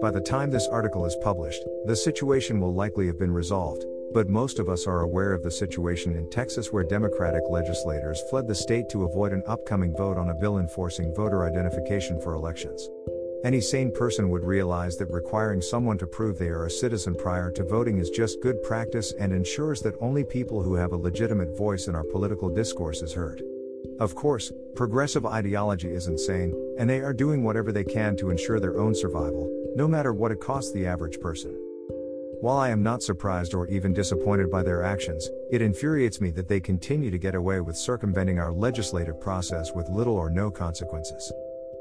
By the time this article is published, the situation will likely have been resolved, but most of us are aware of the situation in Texas where Democratic legislators fled the state to avoid an upcoming vote on a bill enforcing voter identification for elections. Any sane person would realize that requiring someone to prove they are a citizen prior to voting is just good practice and ensures that only people who have a legitimate voice in our political discourse is heard. Of course, progressive ideology is insane, and they are doing whatever they can to ensure their own survival, no matter what it costs the average person. While I am not surprised or even disappointed by their actions, it infuriates me that they continue to get away with circumventing our legislative process with little or no consequences.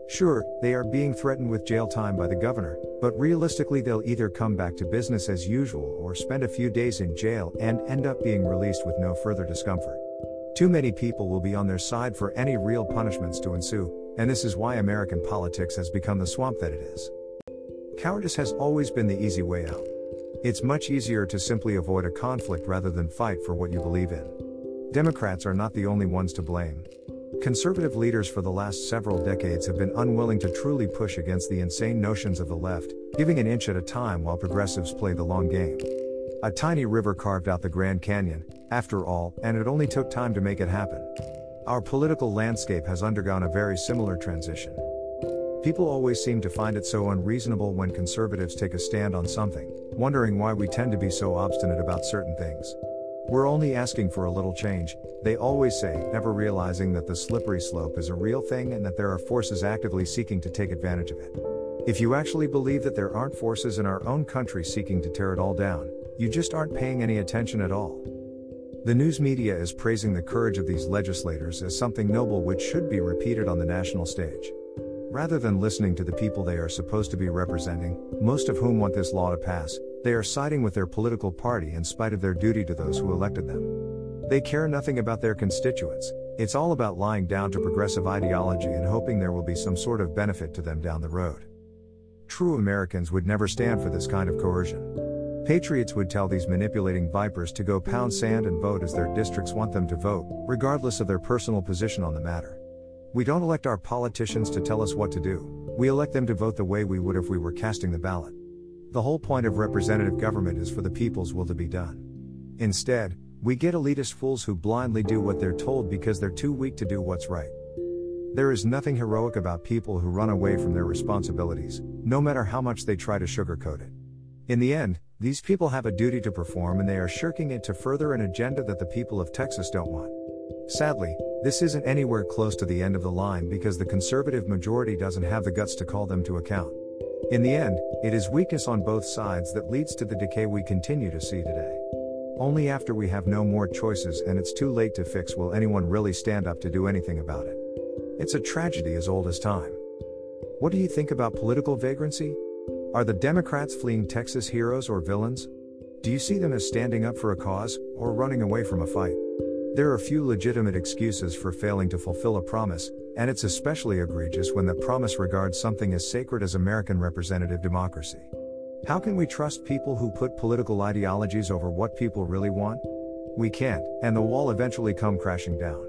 Sure, they are being threatened with jail time by the governor, but realistically, they'll either come back to business as usual or spend a few days in jail and end up being released with no further discomfort. Too many people will be on their side for any real punishments to ensue, and this is why American politics has become the swamp that it is. Cowardice has always been the easy way out. It's much easier to simply avoid a conflict rather than fight for what you believe in. Democrats are not the only ones to blame. Conservative leaders for the last several decades have been unwilling to truly push against the insane notions of the left, giving an inch at a time while progressives play the long game. A tiny river carved out the Grand Canyon, after all, and it only took time to make it happen. Our political landscape has undergone a very similar transition. People always seem to find it so unreasonable when conservatives take a stand on something, wondering why we tend to be so obstinate about certain things. We're only asking for a little change, they always say, never realizing that the slippery slope is a real thing and that there are forces actively seeking to take advantage of it. If you actually believe that there aren't forces in our own country seeking to tear it all down, you just aren't paying any attention at all. The news media is praising the courage of these legislators as something noble which should be repeated on the national stage. Rather than listening to the people they are supposed to be representing, most of whom want this law to pass, they are siding with their political party in spite of their duty to those who elected them. They care nothing about their constituents, it's all about lying down to progressive ideology and hoping there will be some sort of benefit to them down the road. True Americans would never stand for this kind of coercion. Patriots would tell these manipulating vipers to go pound sand and vote as their districts want them to vote, regardless of their personal position on the matter. We don't elect our politicians to tell us what to do, we elect them to vote the way we would if we were casting the ballot. The whole point of representative government is for the people's will to be done. Instead, we get elitist fools who blindly do what they're told because they're too weak to do what's right. There is nothing heroic about people who run away from their responsibilities, no matter how much they try to sugarcoat it. In the end, these people have a duty to perform and they are shirking it to further an agenda that the people of Texas don't want. Sadly, this isn't anywhere close to the end of the line because the conservative majority doesn't have the guts to call them to account. In the end, it is weakness on both sides that leads to the decay we continue to see today. Only after we have no more choices and it's too late to fix will anyone really stand up to do anything about it. It's a tragedy as old as time. What do you think about political vagrancy? Are the Democrats fleeing Texas heroes or villains? Do you see them as standing up for a cause, or running away from a fight? There are few legitimate excuses for failing to fulfill a promise, and it's especially egregious when that promise regards something as sacred as American representative democracy. How can we trust people who put political ideologies over what people really want? We can't, and the wall eventually come crashing down.